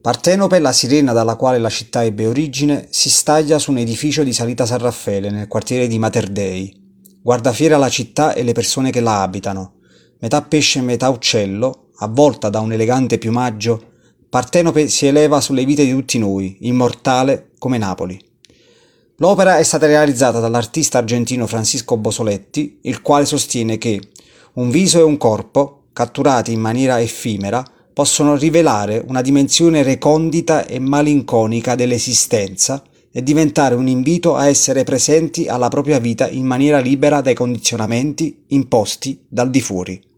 Partenope, la sirena dalla quale la città ebbe origine, si staglia su un edificio di salita San Raffaele nel quartiere di Mater Dei. Guarda fiera la città e le persone che la abitano. Metà pesce e metà uccello, avvolta da un elegante piumaggio, Partenope si eleva sulle vite di tutti noi, immortale come Napoli. L'opera è stata realizzata dall'artista argentino Francisco Bosoletti, il quale sostiene che un viso e un corpo, catturati in maniera effimera, possono rivelare una dimensione recondita e malinconica dell'esistenza e diventare un invito a essere presenti alla propria vita in maniera libera dai condizionamenti imposti dal di fuori.